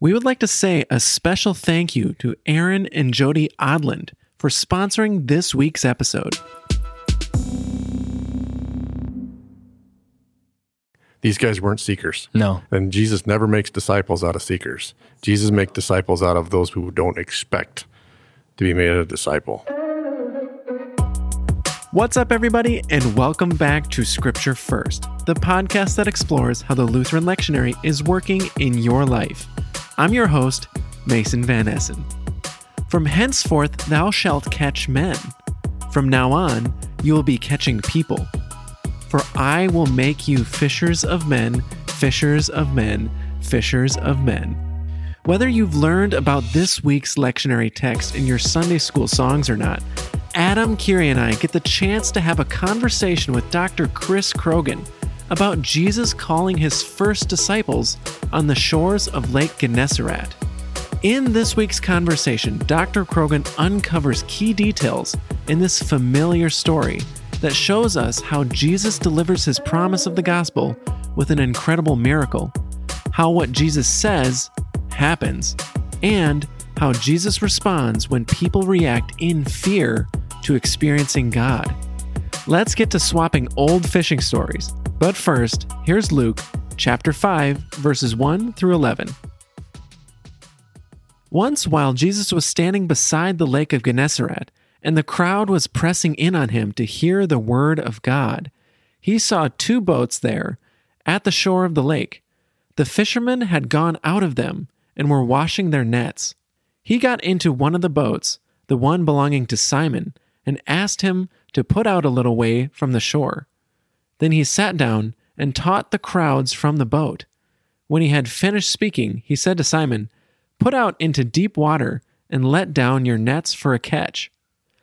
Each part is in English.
We would like to say a special thank you to Aaron and Jody Odland for sponsoring this week's episode. These guys weren't seekers. No. And Jesus never makes disciples out of seekers. Jesus makes disciples out of those who don't expect to be made a disciple. What's up, everybody, and welcome back to Scripture First, the podcast that explores how the Lutheran lectionary is working in your life. I'm your host, Mason Van Essen. From henceforth, thou shalt catch men. From now on, you will be catching people. For I will make you fishers of men, fishers of men, fishers of men. Whether you've learned about this week's lectionary text in your Sunday school songs or not, Adam Curie and I get the chance to have a conversation with Dr. Chris Croghan about Jesus calling his first disciples on the shores of Lake Gennesaret. In this week's conversation, Dr. Croghan uncovers key details in this familiar story that shows us how Jesus delivers his promise of the gospel with an incredible miracle, how what Jesus says happens, and how Jesus responds when people react in fear to experiencing God. Let's get to swapping old fishing stories. But first, here's Luke chapter 5, verses 1 through 11. Once, while Jesus was standing beside the lake of Gennesaret, and the crowd was pressing in on him to hear the word of God, he saw two boats there at the shore of the lake. The fishermen had gone out of them and were washing their nets. He got into one of the boats, the one belonging to Simon, and asked him to put out a little way from the shore. Then he sat down and taught the crowds from the boat. When he had finished speaking, he said to Simon, Put out into deep water and let down your nets for a catch.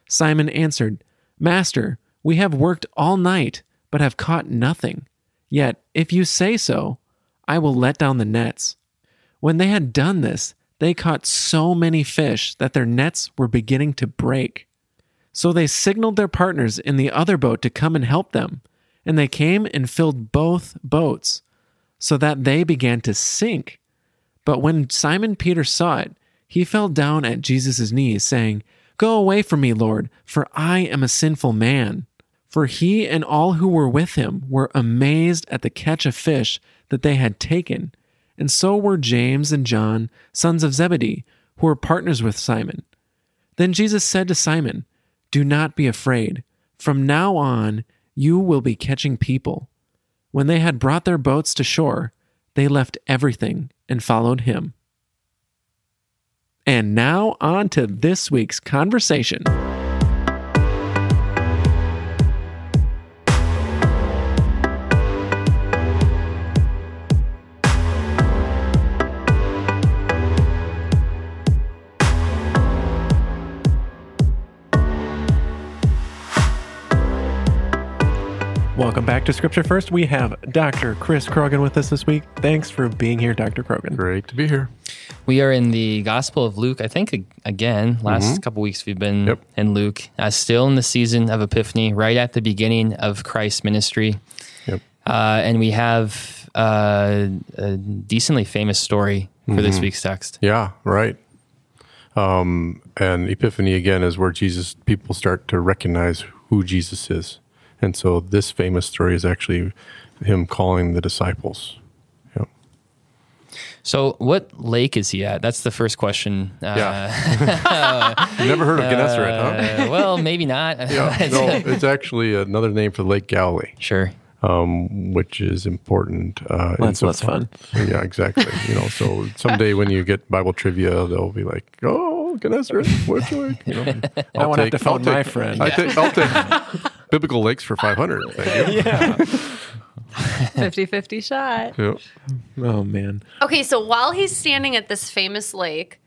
Simon answered, Master, we have worked all night, but have caught nothing. Yet, if you say so, I will let down the nets. When they had done this, they caught so many fish that their nets were beginning to break. So they signaled their partners in the other boat to come and help them, and they came and filled both boats, so that they began to sink. But when Simon Peter saw it, he fell down at Jesus' knees, saying, Go away from me, Lord, for I am a sinful man. For he and all who were with him were amazed at the catch of fish that they had taken, and so were James and John, sons of Zebedee, who were partners with Simon. Then Jesus said to Simon, Do not be afraid. From now on, you will be catching people. When they had brought their boats to shore, they left everything and followed him. And now on to this week's conversation. Back to Scripture First. We have Dr. Chris Croghan with us this week. Thanks for being here, Dr. Croghan. Great to be here. We are in the Gospel of Luke. I think again, last couple weeks we've been Yep. in Luke, uh, still in the season of Epiphany, right at the beginning of Christ's ministry. Yep. Uh, and we have uh, a decently famous story for this week's text. Yeah, right. Um, and Epiphany again is where Jesus people start to recognize who Jesus is. And so this famous story is actually him calling the disciples. Yeah. So, what lake is he at? That's the first question. Uh, Yeah. You never heard of Gennesaret, huh? uh, well, maybe not. Yeah, no, it's actually another name for Lake Galilee, Sure. um, which is important. Uh, That's less insofar- Yeah, exactly. You know, so someday when you get Bible trivia, they'll be like, "Oh, Gennesaret, which lake?" You know, I won't have to take- I'll phone my friend. I take, I'll take biblical lakes for five hundred. Thank you. Yeah. 50 50 shot. Yep. Oh, man. Okay, so while he's standing at this famous lake,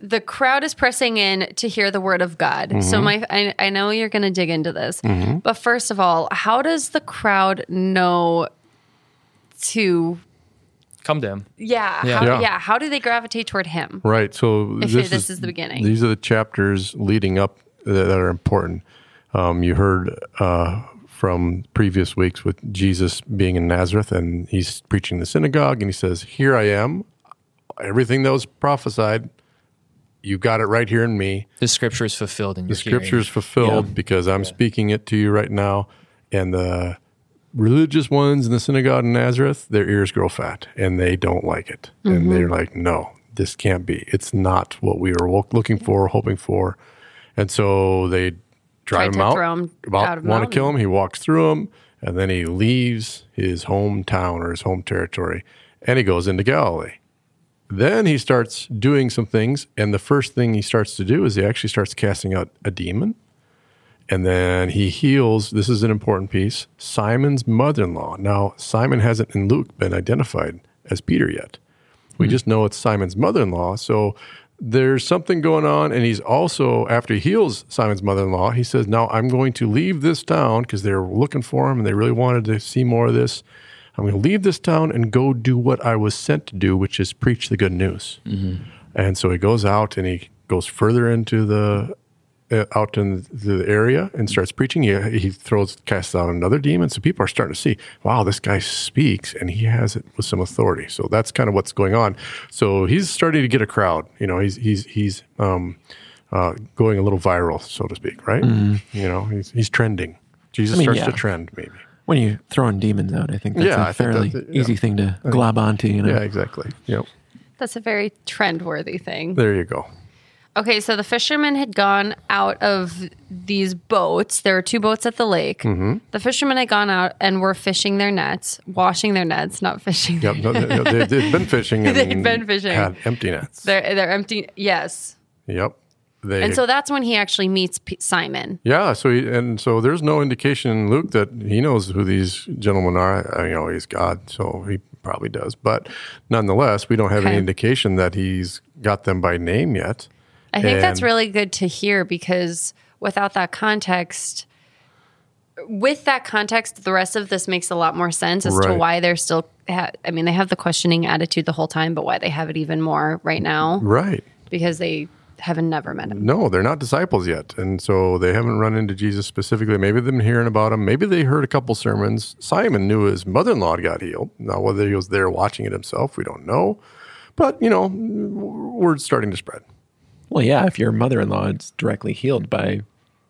the crowd is pressing in to hear the word of God. So mm-hmm. my I, I know you're going to dig into this. Mm-hmm. But first of all, how does the crowd know to Come to him. yeah, Yeah. how, Yeah. yeah. how do they gravitate toward him? Right. So If this is the beginning. These are the chapters leading up that that are important. Um, you heard uh, from previous weeks with Jesus being in Nazareth, and he's preaching the synagogue, and he says, "Here I am." everything that was prophesied, you got it right here in me. The scripture is fulfilled in The your scripture is fulfilled Yeah. because I'm speaking it to you right now. And the religious ones in the synagogue in Nazareth, their ears grow fat and they don't like it. And they're like, no, this can't be. It's not what we were looking for, hoping for. And so they drive him out. him about out want to kill him. He walks through them and then he leaves his hometown or his home territory and he goes into Galilee. Then he starts doing some things, and the first thing he starts to do is he actually starts casting out a demon. And then he heals, this is an important piece, Simon's mother in law. Now, Simon hasn't in Luke been identified as Peter yet. We hmm. just know it's Simon's mother in law. So there's something going on. And he's also, after he heals Simon's mother in law, he says, Now I'm going to leave this town because they're looking for him and they really wanted to see more of this. I'm going to leave this town and go do what I was sent to do, which is preach the good news. Mm-hmm. And so he goes out and he goes further into the out in the area and starts preaching. He, he throws casts out another demon. So people are starting to see, wow, this guy speaks and he has it with some authority. So that's kind of what's going on. So he's starting to get a crowd. You know, he's he's he's um, uh, going a little viral, so to speak, right? You know, he's he's trending. Jesus I mean, starts yeah. to trend, maybe. When you're throwing demons out, I think that's Yeah, I a think fairly that's it, yeah. easy thing to glob onto. You know, Yeah, exactly. Yep. That's a very trend worthy thing. There you go. Okay, so the fishermen had gone out of these boats. There were two boats at the lake. Mm-hmm. The fishermen had gone out and were fishing their nets, washing their nets, not fishing. Yep. No, they, no, they, they've been fishing. And they've been fishing. Had empty nets. They're they're empty. Yes, Yep. They, and so that's when he actually meets P- Simon. Yeah, so he, and so there's no indication in Luke that he knows who these gentlemen are. I, you know, he's God, so he probably does. But nonetheless, we don't have any indication that he's got them by name yet. I think that's really good to hear because without that context, with that context, the rest of this makes a lot more sense as to why they're still. Ha- I mean, they have the questioning attitude the whole time, but why they have it even more right now Right. because they haven't never met him. No, they're not disciples yet, and so they haven't run into Jesus specifically. Maybe they've been hearing about him. Maybe they heard a couple sermons. Simon knew his mother-in-law got healed. Now, whether he was there watching it himself, we don't know. But you know, word's starting to spread. Well, yeah, if your mother-in-law is directly healed by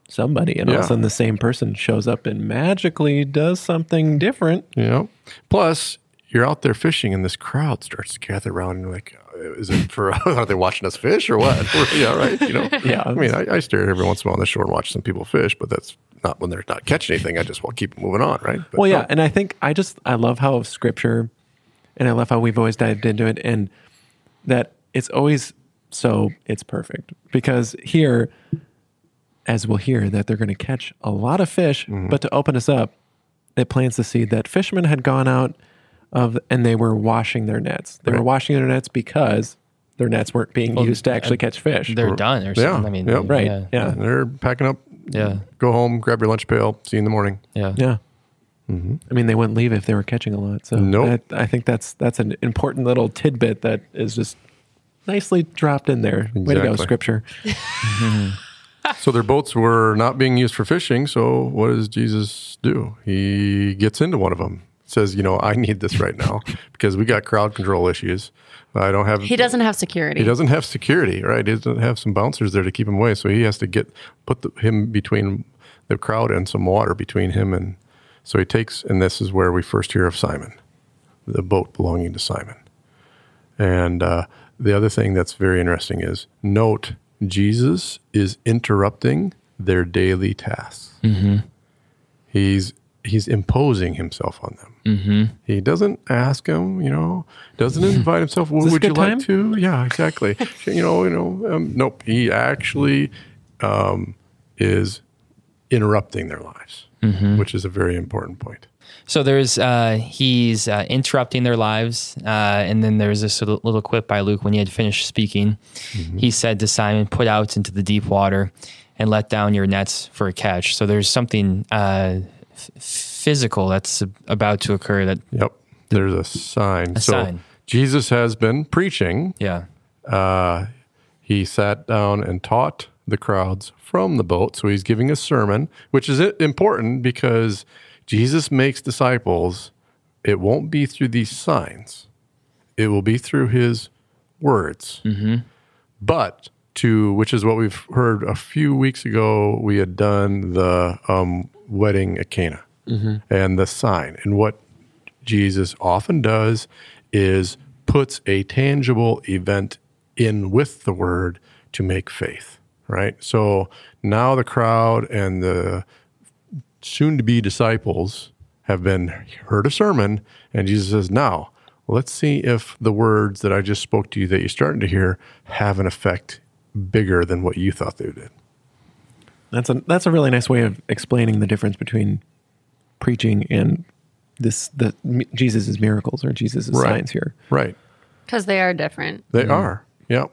somebody, and all of Yeah. a sudden the same person shows up and magically does something different. Know. Plus, you're out there fishing, and this crowd starts to gather around. And you're like, uh, is it for? are they watching us fish or what? yeah, right. You know. Yeah. I mean, I, I stare every once in a while on the shore and watch some people fish, but that's not when they're not catching anything. I just will keep moving on, right? But Well, yeah, and I think I just I love how scripture, and I love how we've always dived into it, and that it's always so it's perfect because here, as we'll hear, that they're going to catch a lot of fish, Mm-hmm. but to open us up, it plants the seed that fishermen had gone out of and they were washing their nets. They were washing their nets because their nets weren't being used to actually catch fish. They're done or Yeah, something. I mean, yep. right? Yeah. Yeah, They're packing up. Yeah. Go home, grab your lunch pail. See you in the morning. Yeah. yeah. I mean, they wouldn't leave if they were catching a lot. So Mm-hmm. Nope. I, I think that's that's an important little tidbit that is just nicely dropped in there. Way to go, Exactly. Scripture. So their boats were not being used for fishing. So what does Jesus do? He gets into one of them. Says, you know, I need this right now because we got crowd control issues. I don't have. He doesn't have security. He doesn't have security, right? He doesn't have some bouncers there to keep him away. So he has to get put the, him between the crowd and some water between him and. So he takes, and this is where we first hear of Simon, the boat belonging to Simon. And uh, the other thing that's very interesting is note Jesus is interrupting their daily tasks. He's he's imposing himself on them. Mm-hmm. He doesn't ask them, you know, doesn't invite himself. Well, would you good like to? Yeah, exactly. you know, you know. Um, nope. He actually um, is interrupting their lives, which is a very important point. So there's uh, he's uh, interrupting their lives, uh, and then there's this little, little quip by Luke when he had finished speaking. He said to Simon, "Put out into the deep water, and let down your nets for a catch." So there's something uh, f- physical that's about to occur. That Yep. There's a sign. so sign. Jesus has been preaching. yeah, Uh, he sat down and taught the crowds from the boat. So he's giving a sermon, which is important because Jesus makes disciples. It won't be through these signs, it will be through his words. But to, which is what we've heard a few weeks ago, we had done the um, wedding at Cana and the sign. And what Jesus often does is puts a tangible event in with the word to make faith, right? So now the crowd and the soon to be disciples have been heard a sermon and Jesus says, "Now, let's see if the words that I just spoke to you that you're starting to hear have an effect bigger than what you thought they did." That's a that's a really nice way of explaining the difference between preaching and this the Jesus' miracles or Jesus' Right. signs here. Right. Because they are different. They are. Yep.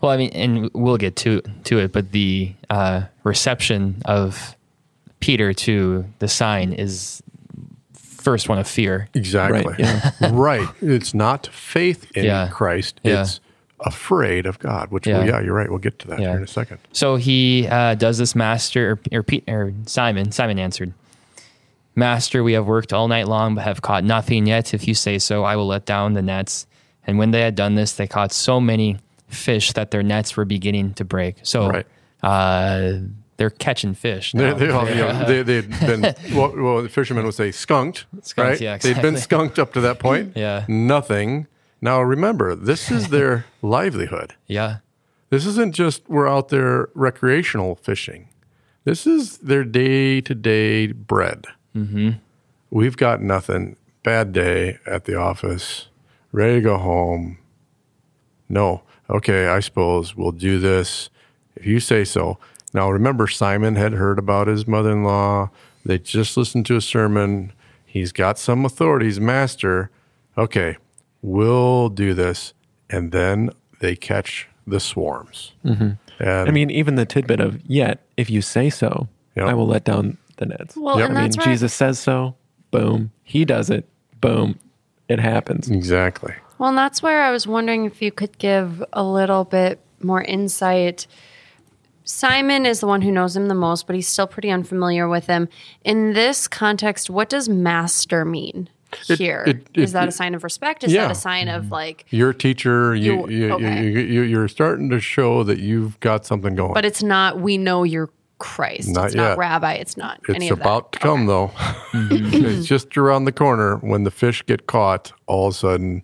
Well, I mean, and we'll get to to it, but the uh, reception of Peter to the sign is first one of fear. Exactly. Right, yeah. right. It's not faith in Yeah. Christ. Yeah. It's afraid of God, which, Yeah. well, yeah, you're right. We'll get to that Yeah. here in a second. So he uh, does this, Master, or, or, Pete, or Simon. Simon answered, Master, we have worked all night long, but have caught nothing yet. If you say so, I will let down the nets. And when they had done this, they caught so many fish that their nets were beginning to break. So Right. uh, they're catching fish. They, they, know, they, they'd been, well, well, the fishermen would say skunked, Skunked, right? yeah, They'd been skunked up to that point. Yeah. Nothing. Now remember, this is their livelihood. yeah. This isn't just we're out there recreational fishing. This is their day to day bread. Mm-hmm. We've got nothing. Bad day at the office. Ready to go home. No. Okay, I suppose we'll do this if you say so. Now remember, Simon had heard about his mother in law. They just listened to a sermon. He's got some authority. He's master. Okay, we'll do this. And then they catch the swarms. Mm-hmm. And I mean, even the tidbit of yet, if you say so, Yep. I will let down the nets. Well, Yep. and I mean, that's right. Jesus says so. Boom. He does it. Boom. It happens. exactly. Well, and that's where I was wondering if you could give a little bit more insight. Simon is the one who knows him the most, but he's still pretty unfamiliar with him. In this context, what does master mean It- here? Is it- it- that a sign of respect? Is Yeah. that a sign of like, You're a teacher. You, You- you, okay. you, you, you're starting to show that you've got something going. but it's not, we know you're Christ. Not it's yet. not rabbi. It's not any it's about to come, though. Mm-hmm. it's just around the corner. When the fish get caught, all of a sudden,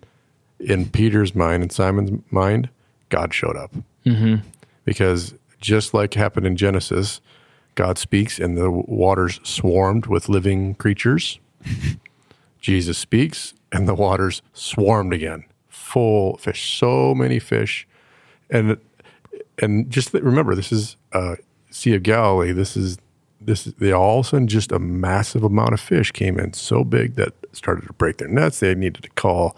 in Peter's mind and Simon's mind, God showed up. Mm-hmm. Because just like happened in Genesis, God speaks and the waters swarmed with living creatures. Jesus speaks and the waters swarmed again, full fish, so many fish, and and just remember, this is uh, Sea of Galilee. This is this. They all of a sudden just a massive amount of fish came in, so big that started to break their nets. They needed to call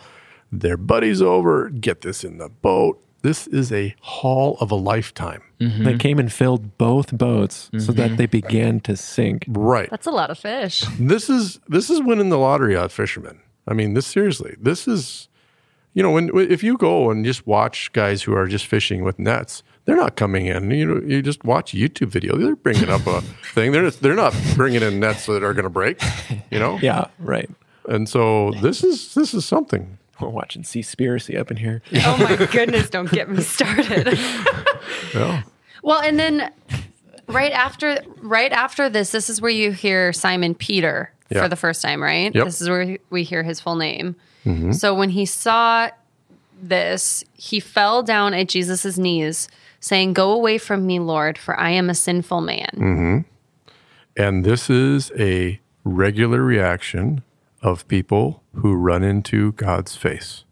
their buddies over, get this in the boat. This is a haul of a lifetime, mm-hmm. They came and filled both boats so that mm-hmm. they began to sink. right? That's a lot of fish. this is this is winning the lottery out fishermen. I mean, this seriously. This is, you know, when if you go and just watch guys who are just fishing with nets, they're not coming in. You know, you just watch a YouTube video. They're bringing up a thing. They're just, they're not bringing in nets that are going to break. You know. Yeah, right. And so this is this is something. We're watching Seaspiracy up in here. oh my goodness, don't get me started. Yeah. Well, and then right after right after this, this is where you hear Simon Peter Yeah. for the first time, right? Yep. This is where we hear his full name. Mm-hmm. So when he saw this, he fell down at Jesus' knees, saying, Go away from me, Lord, for I am a sinful man. Mm-hmm. And this is a regular reaction of people who run into God's face.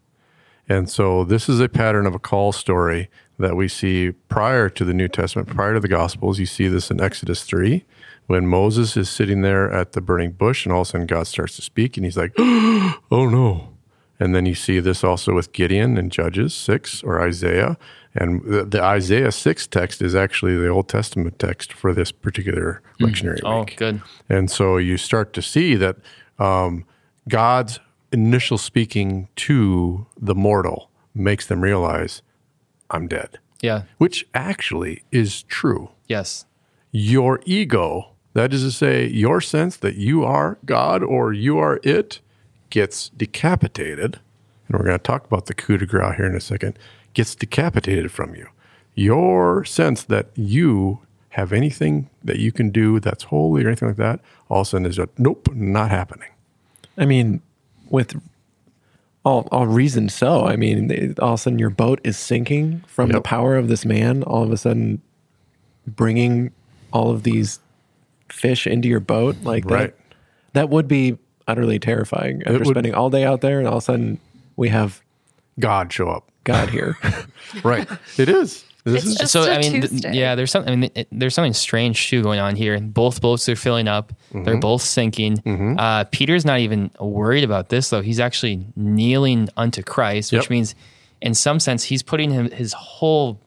And so this is a pattern of a call story that we see prior to the New Testament, prior to the Gospels. You see this in Exodus 3 when Moses is sitting there at the burning bush and all of a sudden God starts to speak and he's like, oh no. And then you see this also with Gideon in Judges 6 or Isaiah. And the, the Isaiah 6 text is actually the Old Testament text for this particular lectionary Oh, week. good. And so you start to see that um, God's initial speaking to the mortal makes them realize, I'm dead, Yeah. which actually is true. Yes. Your ego, that is to say, your sense that you are God or you are it, gets decapitated. And we're going to talk about the coup de grace here in a second, gets decapitated from you. Your sense that you have anything that you can do that's holy or anything like that, all of a sudden is a nope, not happening. I mean, with all, all reason so. I mean, they- all of a sudden your boat is sinking from the power of this man. All of a sudden, bringing all of these fish into your boat, like Right. that, that would be utterly terrifying. After would- spending all day out there, and all of a sudden we have God show up. God here. Right. it is. This It's is just so a I mean, th- Tuesday. yeah, there's something. I mean, it, there's something strange too going on here. Both boats are filling up. Mm-hmm. They're both sinking. Uh, Peter's not even worried about this though. He's actually kneeling unto Christ, which Yep. means, in some sense, he's putting him, his whole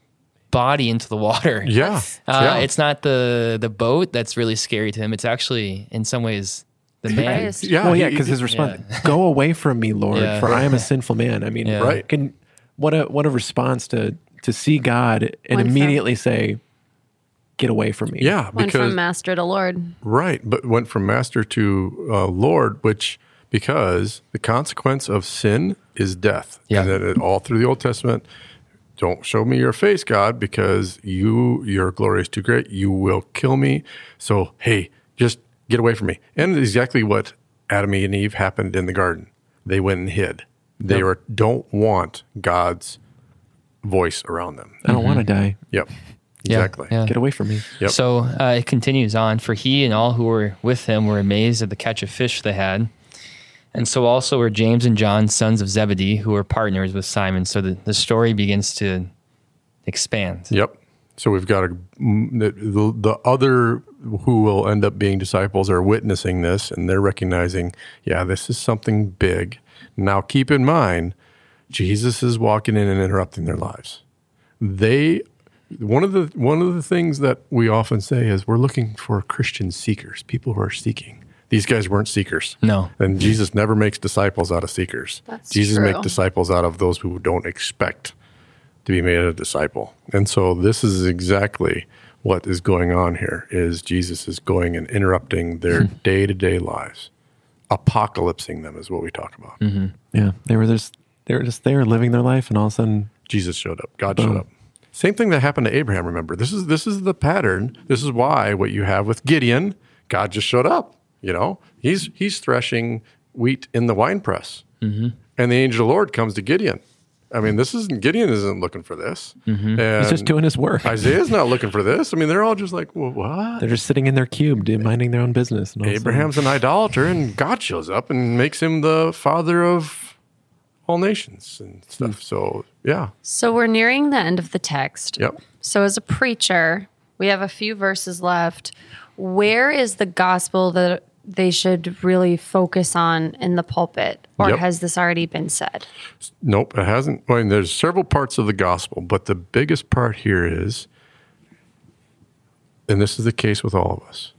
body into the water. yeah. Uh, yeah. It's not the the boat that's really scary to him. It's actually, in some ways, the man. Christ. yeah. well, yeah, because his response, "Go away from me, Lord, Yeah. for I am a sinful man." I mean, Yeah. Right. Can what a what a response to to see God and Went from- immediately say, "Get away from me." yeah, Went from master to Lord. Right, but went from master to uh, Lord, which because the consequence of sin is death. Yeah. And that it, all through the Old Testament, don't show me your face, God, because you your glory is too great. You will kill me. So hey, just get away from me. And exactly what Adam and Eve happened in the garden. They went and hid. They were don't want God's voice around them. I don't want to die. Yep. Exactly. yeah. Get away from me. Yep. So uh, it continues on. For he and all who were with him were amazed at the catch of fish they had. And so also were James and John, sons of Zebedee, who were partners with Simon. So the, the story begins to expand. Yep. So we've got a, the, the the other who will end up being disciples are witnessing this, and they're recognizing, yeah, this is something big. Now, keep in mind, Jesus is walking in and interrupting their lives. They one of the one of the things that we often say is we're looking for Christian seekers, people who are seeking. These guys weren't seekers. No. And Jesus never makes disciples out of seekers. That's Jesus makes disciples out of those who don't expect to be made a disciple. And so this is exactly what is going on here is Jesus is going and interrupting their hmm. day-to-day lives. Apocalypsing them is what we talk about. Mm-hmm. Yeah, they were just they were just there living their life, and all of a sudden, Jesus showed up. God Boom. showed up. Same thing that happened to Abraham, remember. This is this is the pattern. This is why what you have with Gideon, God just showed up. You know, he's he's threshing wheat in the wine press. Mm-hmm. And the angel of the Lord comes to Gideon. I mean, this isn't Gideon isn't looking for this. Mm-hmm. And he's just doing his work. Isaiah's not looking for this. I mean, they're all just like, well, what? They're just sitting in their cube, minding their own business. And all of a sudden- Abraham's an idolater, and God shows up and makes him the father of all nations and stuff. Hmm. So, yeah, So we're nearing the end of the text. yep. So as a preacher, we have a few verses left. Where is the gospel that they should really focus on in the pulpit? Or Yep. has this already been said? Nope, it hasn't. I mean, there's several parts of the gospel, but the biggest part here is, and this is the case with all of us,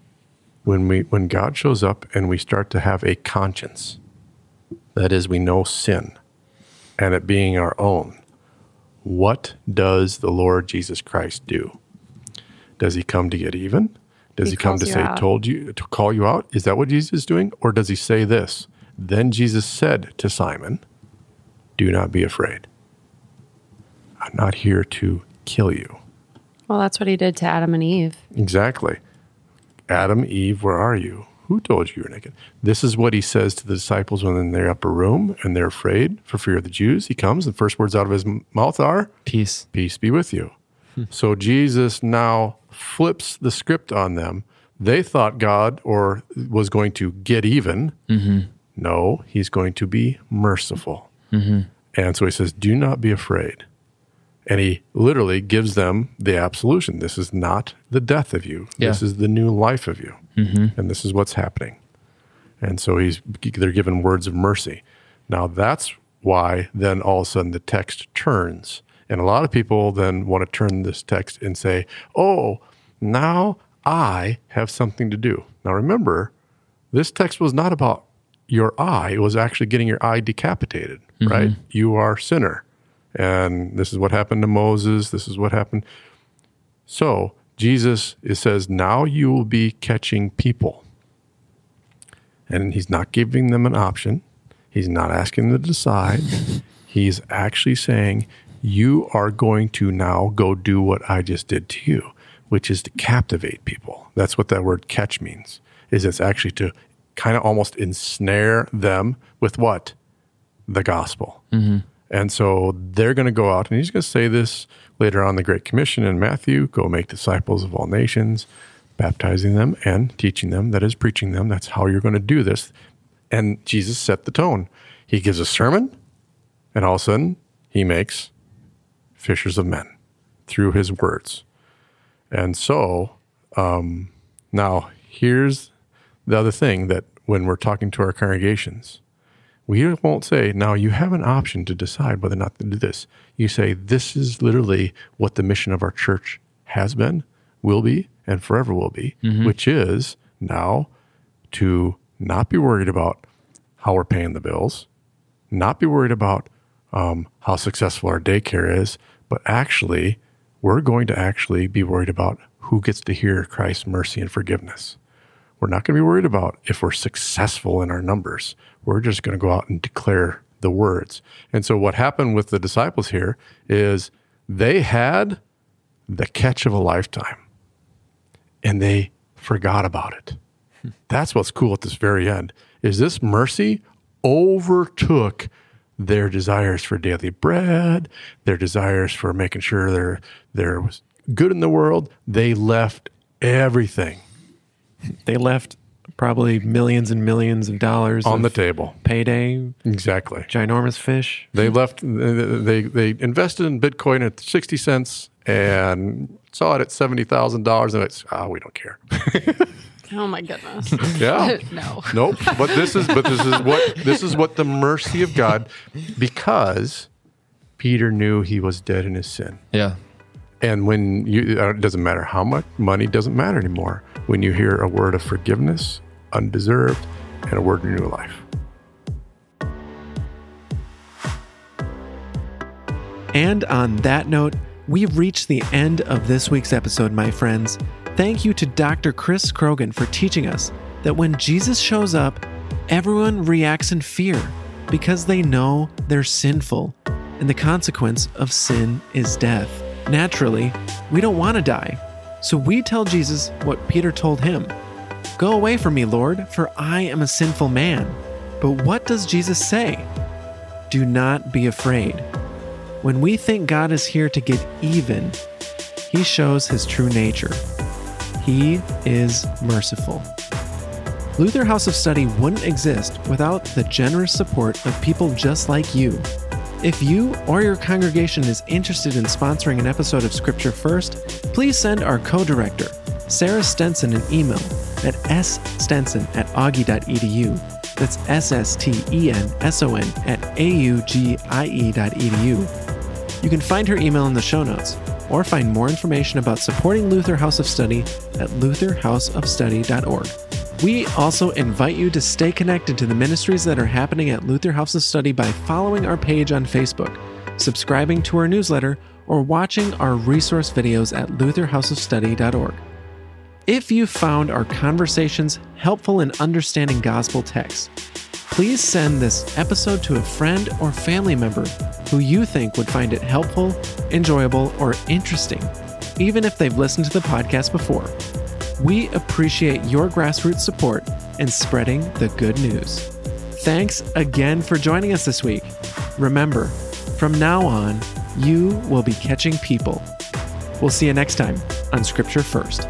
when we when God shows up and we start to have a conscience, that is, we know sin, and it being our own. What does the Lord Jesus Christ do? Does he come to get even? Does He he, come to say, out. told you to call you out? Is that what Jesus is doing? Or does he say this? Then Jesus said to Simon, Do not be afraid. I'm not here to kill you. Well, that's what he did to Adam and Eve. Exactly. Adam, Eve, where are you? Who told you you were naked? This is what he says to the disciples when they're in their upper room and they're afraid for fear of the Jews. He comes, the first words out of his mouth are, Peace. Peace be with you. Hmm. So Jesus now flips the script on them. They thought God or was going to get even. Mm-hmm. No, he's going to be merciful. Mm-hmm. And so he says, Do not be afraid. And he literally gives them the absolution. This is not the death of you. This is the new life of you. Mm-hmm. And this is what's happening. And so he's they're given words of mercy. Now that's why then all of a sudden the text turns. And a lot of people then want to turn this text and say, "Oh, now I have something to do." Now remember, this text was not about your eye, it was actually getting your eye decapitated, mm-hmm. right? You are sinner. And this is what happened to Moses, this is what happened. So, Jesus it says, "Now you will be catching people." And he's not giving them an option. He's not asking them to decide. He's actually saying, you are going to now go do what I just did to you, which is to captivate people. That's what that word catch means. Is it's actually to kind of almost ensnare them with what? The gospel. Mm-hmm. And so they're going to go out, and he's going to say this later on the Great Commission in Matthew go make disciples of all nations, baptizing them and teaching them, that is, preaching them. That's how you're going to do this. And Jesus set the tone. He gives a sermon, and all of a sudden, he makes fishers of men through his words. And so um, now here's the other thing that when we're talking to our congregations, we won't say, now you have an option to decide whether or not to do this. You say, this is literally what the mission of our church has been, will be, and forever will be, which is now to not be worried about how we're paying the bills, not be worried about um, how successful our daycare is, but actually, we're going to actually be worried about who gets to hear Christ's mercy and forgiveness. We're not going to be worried about if we're successful in our numbers. We're just going to go out and declare the words. And so, what happened with the disciples here is they had the catch of a lifetime and they forgot about it. Hmm. That's what's cool at this very end is this mercy overtook their desires for daily bread, their desires for making sure there there was good in the world. They left everything They left probably millions and millions of dollars on the table. payday, Exactly. ginormous fish. They left. They they invested in Bitcoin at sixty cents and saw it at seventy thousand dollars, and it's ah, we don't care. Oh my goodness. Yeah. no. Nope. But this is but this is what this is what the mercy of God, because Peter knew he was dead in his sin. Yeah. And when you, uh, it doesn't matter how much money doesn't matter anymore. When you hear a word of forgiveness, undeserved, and a word of new life. And on that note, we've reached the end of this week's episode, my friends. Thank you to Dr. Chris Croghan for teaching us that when Jesus shows up, everyone reacts in fear because they know they're sinful, and the consequence of sin is death. Naturally, we don't want to die, so we tell Jesus what Peter told him Go away from me, Lord, for I am a sinful man. But what does Jesus say? Do not be afraid. When we think God is here to get even, he shows his true nature. He is merciful. Luther House of Study wouldn't exist without the generous support of people just like you. If you or your congregation is interested in sponsoring an episode of Scripture First, please send our co director, Sarah Stenson, an email at sstenson at augie.edu. That's S S T E N S O N at A U G I E dot edu. You can find her email in the show notes, or find more information about supporting Luther House of Study at lutherhouseofstudy.org. We also invite you to stay connected to the ministries that are happening at Luther House of Study by following our page on Facebook, subscribing to our newsletter, or watching our resource videos at lutherhouseofstudy.org. If you found our conversations helpful in understanding gospel texts, please send this episode to a friend or family member who you think would find it helpful, enjoyable, or interesting, even if they've listened to the podcast before. We appreciate your grassroots support in spreading the good news. Thanks again for joining us this week. Remember, from now on, you will be catching people. We'll see you next time on Scripture First.